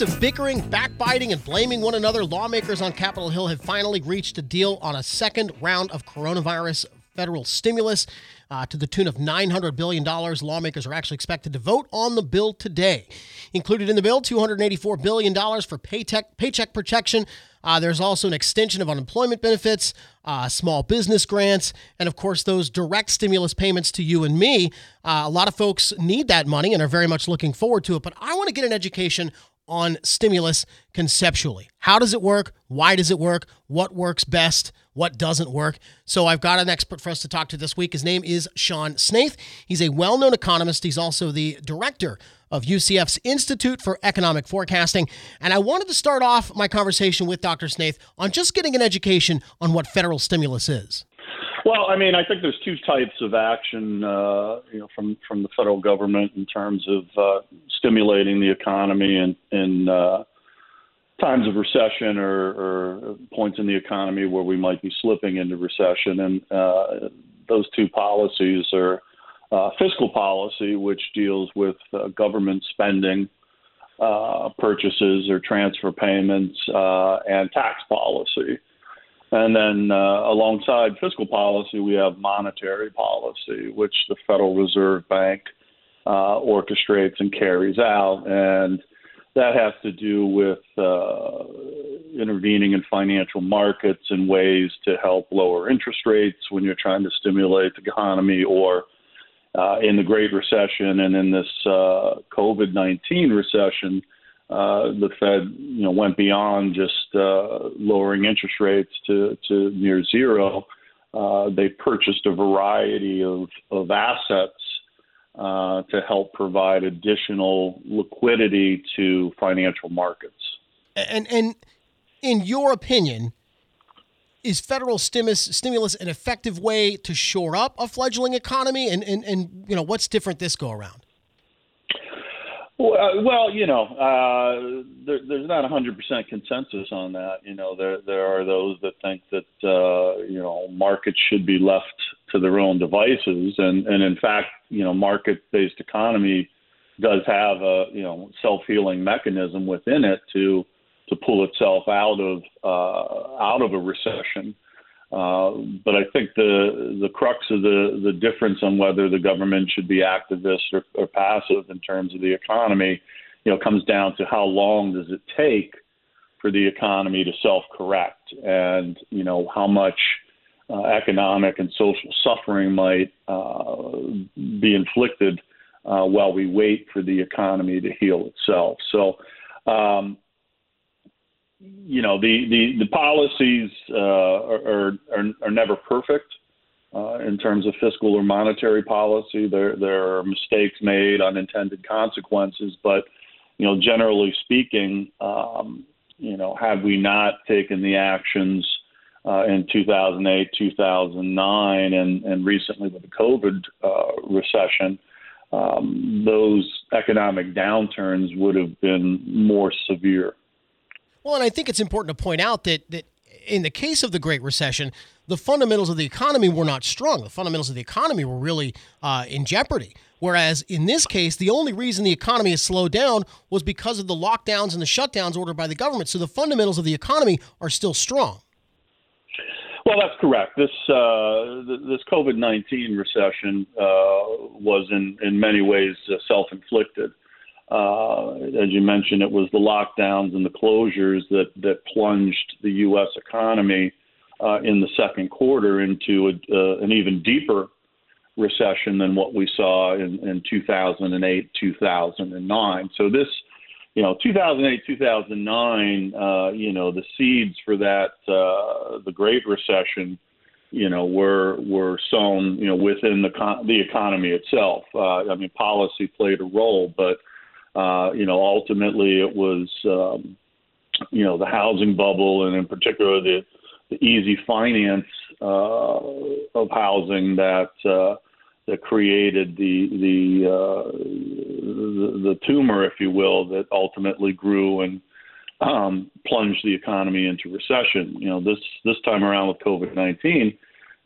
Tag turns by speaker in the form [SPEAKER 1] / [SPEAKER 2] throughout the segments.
[SPEAKER 1] of bickering, backbiting, and blaming one another, lawmakers on Capitol Hill have finally reached a deal on a second round of coronavirus federal stimulus uh, to the tune of $900 billion. Lawmakers are actually expected to vote on the bill today. Included in the bill, $284 billion for paycheck, paycheck protection. Uh, there's also an extension of unemployment benefits, uh, small business grants, and of course, those direct stimulus payments to you and me. Uh, a lot of folks need that money and are very much looking forward to it. But I want to get an education on stimulus conceptually. How does it work? Why does it work? What works best? What doesn't work? So I've got an expert for us to talk to this week. His name is Sean Snaith. He's a well known economist. He's also the director of UCF's Institute for Economic Forecasting. And I wanted to start off my conversation with Dr. Snaith on just getting an education on what federal stimulus is.
[SPEAKER 2] Well, I mean, I think there's two types of action, uh, you know, from from the federal government in terms of uh, stimulating the economy and in uh, times of recession or, or, points in the economy where we might be slipping into recession. And uh, those two policies are uh, fiscal policy, which deals with uh, government spending. purchases or transfer payments and tax policy, and then uh, alongside fiscal policy, we have monetary policy, which the Federal Reserve Bank uh, orchestrates and carries out. And that has to do with uh, intervening in financial markets and ways to help lower interest rates when you're trying to stimulate the economy or uh, in the Great Recession and in this uh, COVID 19 recession uh, the Fed, you know, went beyond just uh, lowering interest rates to, to near zero. Uh, they purchased a variety of, of assets uh, to help provide additional liquidity to financial markets.
[SPEAKER 1] And, and in your opinion, is federal stimulus stimulus an effective way to shore up a fledgling economy? And, and, and you know, what's different this go around?
[SPEAKER 2] Well, uh, well, you know, uh, there, there's not 100% consensus on that. You know, there there are those that think that uh, you know markets should be left to their own devices, and and in fact, you know, market-based economy does have a you know self-healing mechanism within it to to pull itself out of uh, out of a recession. Uh, but I think the the crux of the the difference on whether the government should be activist or, or passive in terms of the economy, you know, comes down to how long does it take for the economy to self-correct, and you know how much uh, economic and social suffering might uh, be inflicted uh, while we wait for the economy to heal itself. So. Um, you know the the, the policies uh, are, are are never perfect uh, in terms of fiscal or monetary policy. There there are mistakes made, unintended consequences, but you know generally speaking, um, you know had we not taken the actions uh, in 2008, 2009, and and recently with the COVID uh, recession. Um, those economic downturns would have been more severe.
[SPEAKER 1] Well, and I think it's important to point out that that in the case of the Great Recession, the fundamentals of the economy were not strong. The fundamentals of the economy were really uh, in jeopardy. Whereas in this case, the only reason the economy has slowed down was because of the lockdowns and the shutdowns ordered by the government. So the fundamentals of the economy are still strong.
[SPEAKER 2] Well, that's correct. This uh, this COVID nineteen recession uh, was in in many ways uh, self inflicted. Uh, as you mentioned, it was the lockdowns and the closures that, that plunged the U.S. economy uh, in the second quarter into a, uh, an even deeper recession than what we saw in, in 2008, 2009. So this, you know, 2008, 2009, uh, you know, the seeds for that, uh, the Great Recession, you know, were were sown, you know, within the con- the economy itself. Uh, I mean, policy played a role, but uh, you know, ultimately it was, um, you know, the housing bubble and in particular the, the easy finance uh, of housing that uh, that created the the, uh, the the tumor, if you will, that ultimately grew and um, plunged the economy into recession. You know, this this time around with COVID nineteen,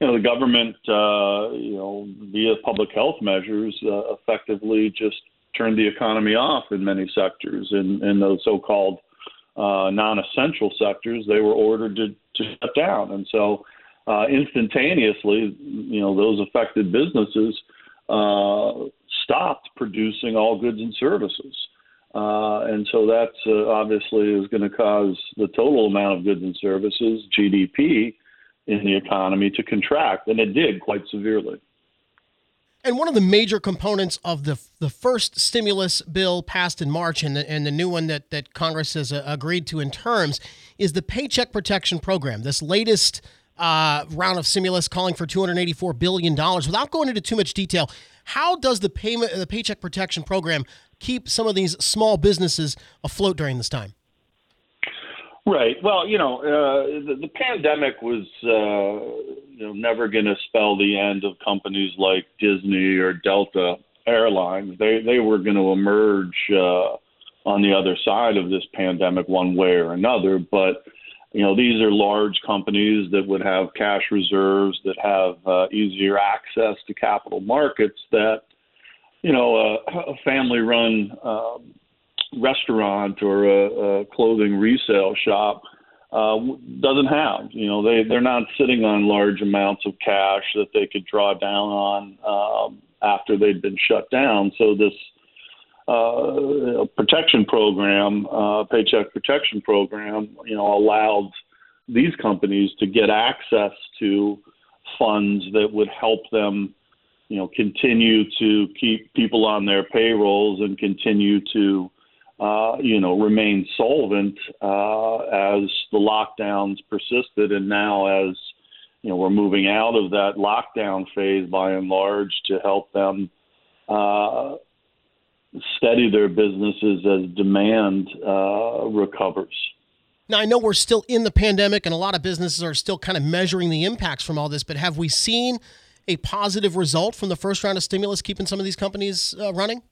[SPEAKER 2] you know, the government, uh, you know, via public health measures, uh, effectively just turned the economy off in many sectors. In, in those so-called uh, non-essential sectors, they were ordered to, to shut down, and so uh, instantaneously, you know, those affected businesses uh, stopped producing all goods and services. Uh, and so that uh, obviously is going to cause the total amount of goods and services, GDP, in the economy to contract, and it did quite severely.
[SPEAKER 1] And one of the major components of the the first stimulus bill passed in March and the, and the new one that, that Congress has uh, agreed to in terms is the Paycheck Protection Program. This latest uh, round of stimulus calling for $284 billion. Without going into too much detail, how does the payment the Paycheck Protection Program keep some of these small businesses afloat during this time?
[SPEAKER 2] Right. Well, you know, uh, the, the pandemic was, uh, you know, never going to spell the end of companies like Disney or Delta Airlines. They they were going to emerge uh, on the other side of this pandemic one way or another. But you know, these are large companies that would have cash reserves that have uh, easier access to capital markets that, you know, a, a family-run. Um, restaurant or a, a clothing resale shop uh, doesn't have. You know, they they're not sitting on large amounts of cash that they could draw down on um, after they'd been shut down. So this uh, protection program, uh, paycheck protection program, you know, allowed these companies to get access to funds that would help them, you know, continue to keep people on their payrolls and continue to uh, you know, remain solvent uh, as the lockdowns persisted, and now as you know we're moving out of that lockdown phase by and large to help them uh, steady their businesses as demand uh, recovers.
[SPEAKER 1] Now, I know we're still in the pandemic and a lot of businesses are still kind of measuring the impacts from all this, but have we seen a positive result from the first round of stimulus keeping some of these companies uh, running?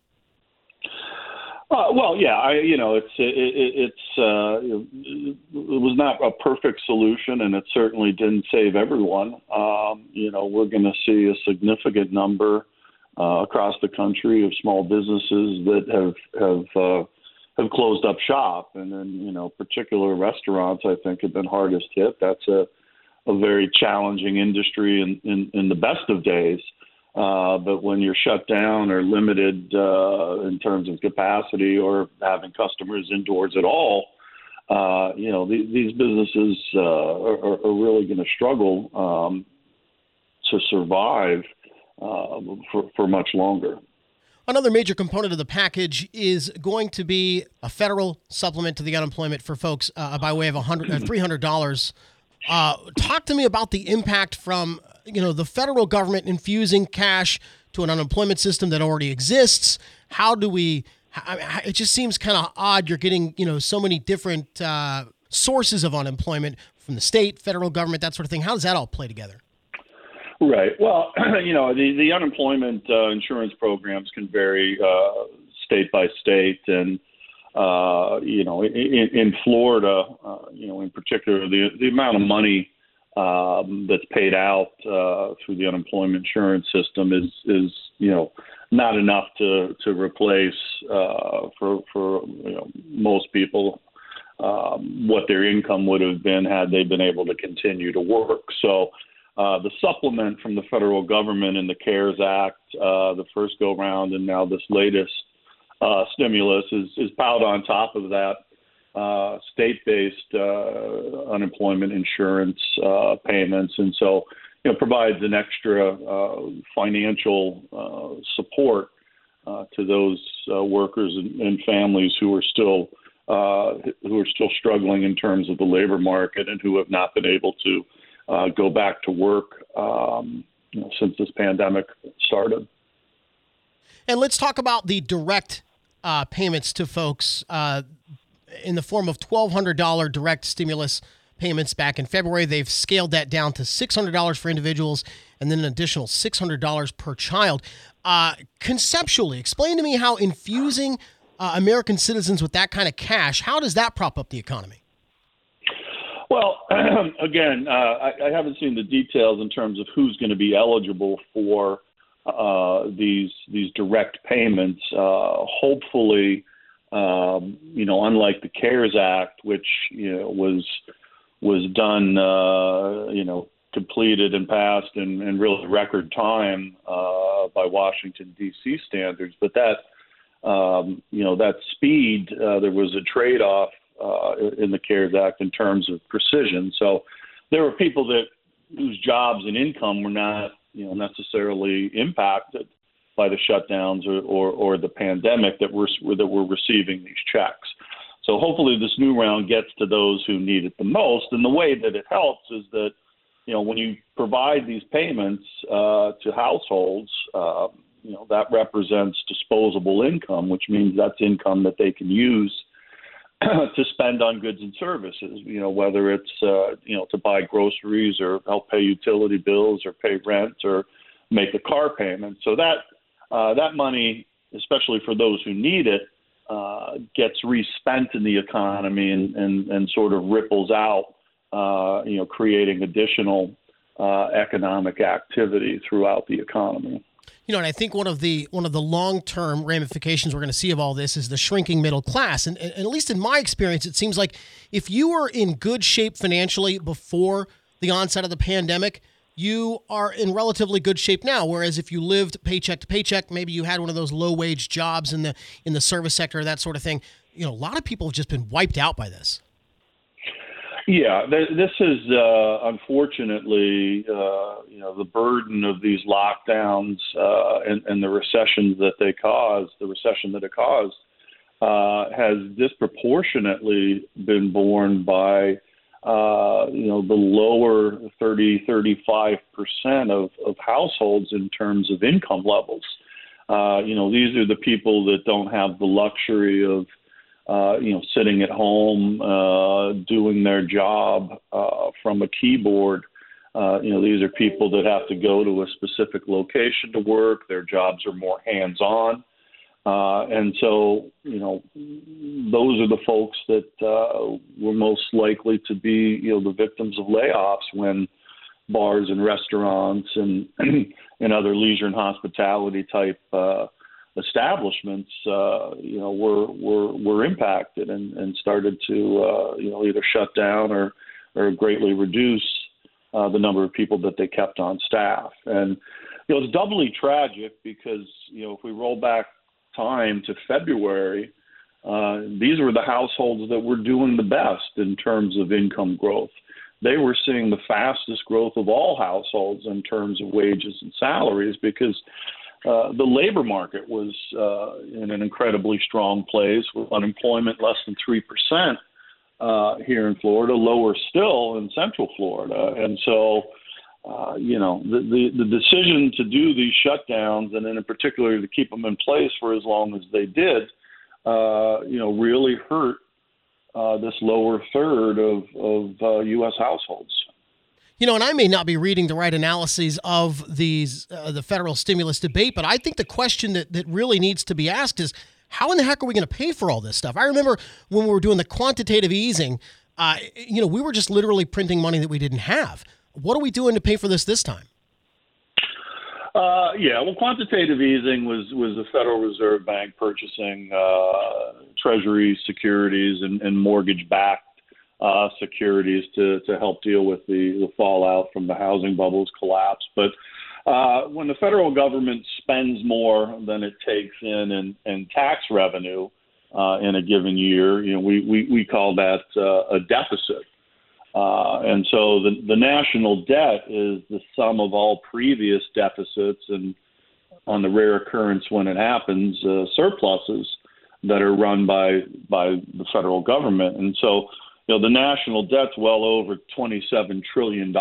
[SPEAKER 2] Uh, well, yeah, I you know it's it, it's uh, it was not a perfect solution, and it certainly didn't save everyone. Um, you know, we're going to see a significant number uh, across the country of small businesses that have have uh, have closed up shop, and then you know, particular restaurants I think have been hardest hit. That's a a very challenging industry in in, in the best of days. Uh, but when you're shut down or limited uh, in terms of capacity or having customers indoors at all, uh, you know the, these businesses uh, are, are, really going to struggle um, to survive uh, for, for much longer.
[SPEAKER 1] Another major component of the package is going to be a federal supplement to the unemployment for folks uh, by way of $100, $300. talk to me about the impact from you know the federal government infusing cash to an unemployment system that already exists. How do we? It just seems kind of odd. You're getting you know so many different uh, sources of unemployment from the state, federal government, that sort of thing. How does that all play together?
[SPEAKER 2] Right. Well, you know, the, the unemployment uh, insurance programs can vary uh, state by state, and uh, you know, in, in Florida, uh, you know, in particular, the the amount of money um, that's paid out uh, through the unemployment insurance system is is you know not enough to to replace uh, for for you know, most people um, what their income would have been had they been able to continue to work. So. Uh, the supplement from the federal government in the CARES Act, uh, the first go round, and now this latest uh, stimulus is, is piled on top of that uh, state-based uh, unemployment insurance uh, payments, and so you know provides an extra uh, financial uh, support uh, to those workers and, and, families who are still who are still struggling in terms of the labor market and who have not been able to go back to work um, you know, since this pandemic started.
[SPEAKER 1] And let's talk about the direct payments to folks in the form of $1,200 direct stimulus payments back in February. They've scaled that down to $600 for individuals and then an additional $600 per child. Uh, conceptually, explain to me how infusing uh, American citizens with that kind of cash, how does that prop up the economy?
[SPEAKER 2] Well, again, uh, I, I, haven't seen the details in terms of who's going to be eligible for uh, these these direct payments. Uh, hopefully, um, you know, unlike the CARES Act, which you know was was done, uh, you know, completed and passed in, in really record time uh, by Washington D.C. standards, but that um, you know that speed uh, there was a trade-off uh, in the CARES Act in terms of precision. So there were people that whose jobs and income were not you know necessarily impacted by the shutdowns or, or, or the pandemic that were that were receiving these checks. So hopefully this new round gets to those who need it the most. And the way that it helps is that you know when you provide these payments uh, to households, uh, you know that represents disposable income, which means that's income that they can use to spend on goods and services. You know, whether it's uh, you know to buy groceries or help pay utility bills or pay rent or make a car payment. So that uh, that money, especially for those who need it, uh, gets respent in the economy and, and, and sort of ripples out. Uh, you know, creating additional uh, economic activity throughout the economy.
[SPEAKER 1] You know, and I think one of the one of the long term ramifications we're going to see of all this is the shrinking middle class. And, and, at least in my experience, it seems like if you were in good shape financially before the onset of the pandemic, you are in relatively good shape now. Whereas if you lived paycheck to paycheck, maybe you had one of those low wage jobs in the in the service sector, that sort of thing. You know, a lot of people have just been wiped out by this.
[SPEAKER 2] Yeah, this is uh, unfortunately, uh, you know, the burden of these lockdowns uh, and, and, the recessions that they caused, the recession that it caused, uh, has disproportionately been borne by, uh, you know, the lower 30, 35 percent of, of households in terms of income levels. Uh, you know, these are the people that don't have the luxury of uh, you know, sitting at home uh, doing their job uh, from a keyboard. Uh, you know, these are people that have to go to a specific location to work. Their jobs are more hands-on, uh, and so you know, those are the folks that uh, were most likely to be you know the victims of layoffs when bars and restaurants and and other leisure and hospitality type uh, establishments, uh, you know, were were were impacted and, and started to uh, you know either shut down or or greatly reduce uh, the number of people that they kept on staff. And you know, it's doubly tragic because you know if we roll back time to February, uh, these were the households that were doing the best in terms of income growth. They were seeing the fastest growth of all households in terms of wages and salaries because uh, the labor market was uh, in an incredibly strong place with unemployment less than 3% uh, here in Florida, lower still in Central Florida. And so, uh, you know, the, the, the decision to do these shutdowns and then in particular to keep them in place for as long as they did, uh, you know, really hurt uh, this lower third of, of uh, U.S. households.
[SPEAKER 1] You know, and I may not be reading the right analyses of these uh, the federal stimulus debate, but I think the question that, that really needs to be asked is how in the heck are we going to pay for all this stuff? I remember when we were doing the quantitative easing, uh, you know, we were just literally printing money that we didn't have. What are we doing to pay for this this time?
[SPEAKER 2] Uh, yeah, well, quantitative easing was was the Federal Reserve Bank purchasing uh, Treasury securities and, and mortgage-backed uh, securities to, to help deal with the, the fallout from the housing bubble's collapse. But uh, when the federal government spends more than it takes in in, in tax revenue uh, in a given year, you know, we, we, we call that uh, a deficit. Uh, and so the, the national debt is the sum of all previous deficits and on the rare occurrence when it happens, uh, surpluses that are run by by the federal government. And so you know, the national debt's well over $27 trillion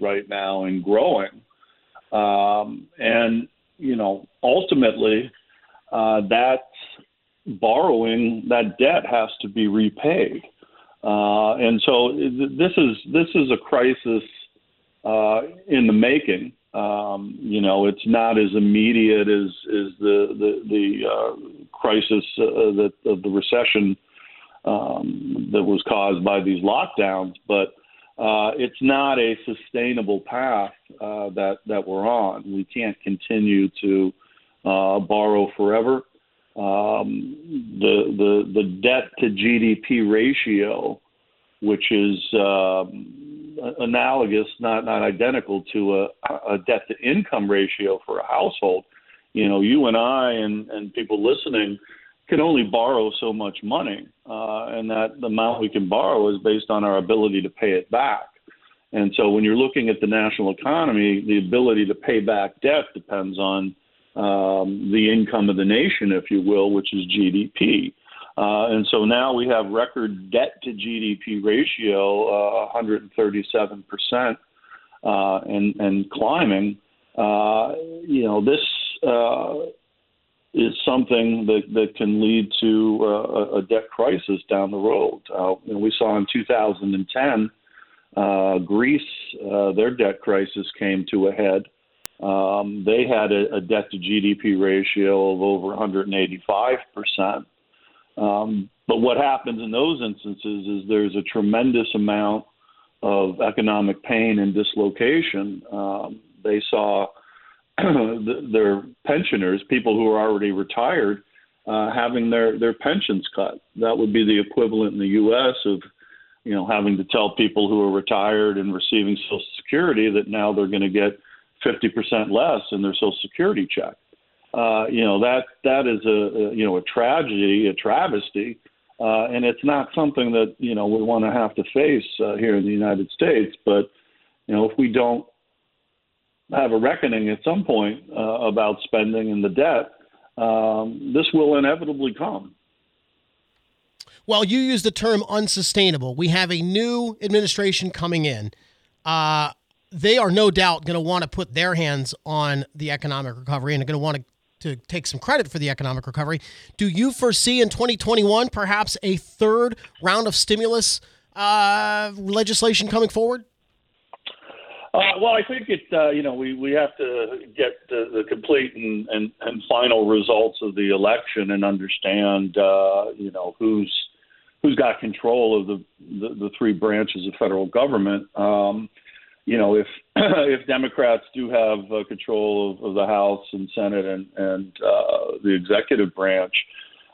[SPEAKER 2] right now and growing. Um, and, you know, ultimately, uh, that borrowing, that debt has to be repaid. Uh, and so this is this is a crisis uh, in the making. Um, you know, it's not as immediate as, as the the, the uh, crisis uh, that of the recession um, that was caused by these lockdowns. But uh, it's not a sustainable path uh, that that we're on. We can't continue to uh, borrow forever. Um, the the the debt to GDP ratio, which is um, analogous, not not identical to a, a debt to income ratio for a household. You know, you and I and and people listening can only borrow so much money, uh, and that the amount we can borrow is based on our ability to pay it back. And so, when you're looking at the national economy, the ability to pay back debt depends on um, the income of the nation, if you will, which is GDP. Uh, and so now we have record debt to GDP ratio, uh, 137 percent, uh, and and climbing. Uh, you know, this uh, is something that, that can lead to uh, a debt crisis down the road. Uh, know, we saw in 2010, uh, Greece, uh, their debt crisis came to a head. Um, they had a, a, debt to GDP ratio of over 185 percent. Um, but what happens in those instances is there's a tremendous amount of economic pain and dislocation. Um, they saw their pensioners, people who are already retired, uh, having their their pensions cut. That would be the equivalent in the U.S. of you know having to tell people who are retired and receiving Social Security that now they're going to get 50% less in their Social Security check. Uh, you know that that is a, a you know a tragedy, a travesty, uh, and it's not something that you know we want to have to face uh, here in the United States. But you know if we don't have a reckoning at some point uh, about spending and the debt, um, this will inevitably come.
[SPEAKER 1] Well, you use the term unsustainable. We have a new administration coming in. Uh, they are no doubt going to want to put their hands on the economic recovery and are going to want to, to take some credit for the economic recovery. Do you foresee in 2021 perhaps a third round of stimulus uh, legislation coming forward?
[SPEAKER 2] Uh, well, I think it. Uh, you know, we, we have to get the, the complete and, and, and final results of the election and understand. Uh, you know, who's who's got control of the the, the three branches of federal government. Um, you know, if if Democrats do have uh, control of, of the House and Senate and and uh, the executive branch,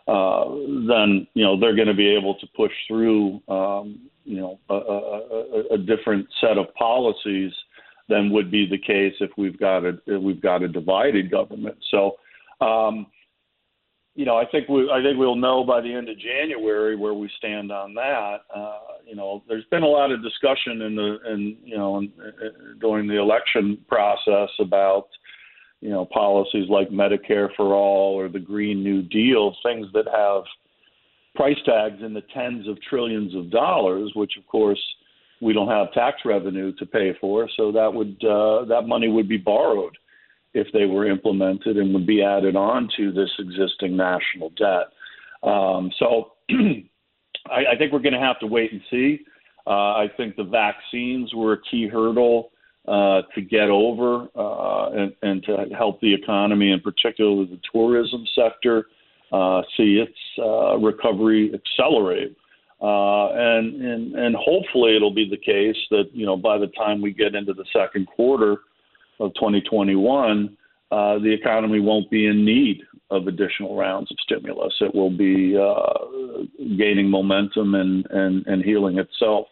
[SPEAKER 2] uh, then you know they're going to be able to push through um, you know a, a, a, different set of policies than would be the case if we've got a if we've got a divided government. So, um, you know, I think we I think we'll know by the end of January where we stand on that. Uh, you know, there's been a lot of discussion in the in you know in, in, during the election process about you know policies like Medicare for all or the Green New Deal, things that have price tags in the tens of trillions of dollars, which of course we don't have tax revenue to pay for, so that would uh, that money would be borrowed if they were implemented and would be added on to this existing national debt. Um, so I, I, think we're going to have to wait and see. Uh, I think the vaccines were a key hurdle uh, to get over uh, and, and, to help the economy, and particularly the tourism sector, uh, see its uh, recovery accelerate. Uh, and, and and hopefully it'll be the case that you know by the time we get into the second quarter of 2021, uh, the economy won't be in need of additional rounds of stimulus. It will be uh, gaining momentum and, and, and healing itself.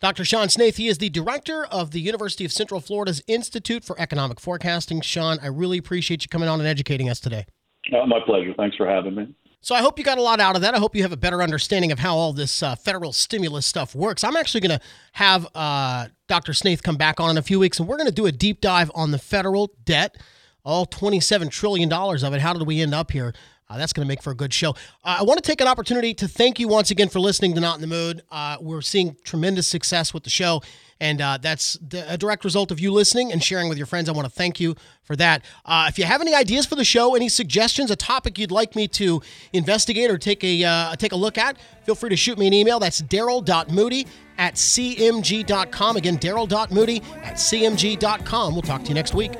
[SPEAKER 1] Dr. Sean Snaith, he is the director of the University of Central Florida's Institute for Economic Forecasting. Sean, I really appreciate you coming on and educating us today.
[SPEAKER 2] Uh, my pleasure. Thanks for having me.
[SPEAKER 1] So I hope you got a lot out of that. I hope you have a better understanding of how all this uh, federal stimulus stuff works. I'm actually going to have uh, Dr. Snaith come back on in a few weeks, and we're going to do a deep dive on the federal debt, all $27 trillion of it. How did we end up here? Uh, that's going to make for a good show. Uh, I want to take an opportunity to thank you once again for listening to Not in the Mood. Uh, we're seeing tremendous success with the show, and uh, that's a direct result of you listening and sharing with your friends. I want to thank you for that. Uh, if you have any ideas for the show, any suggestions, a topic you'd like me to investigate or take a uh, take a look at, feel free to shoot me an email. That's daryl.moody at cmg.com. Again, daryl.moody at cmg.com. We'll talk to you next week.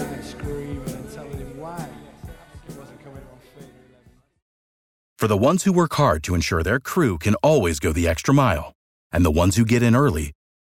[SPEAKER 3] And screaming and telling him why it wasn't coming up on 30 11.
[SPEAKER 4] For the ones who work hard to ensure their crew can always go the extra mile, and the ones who get in early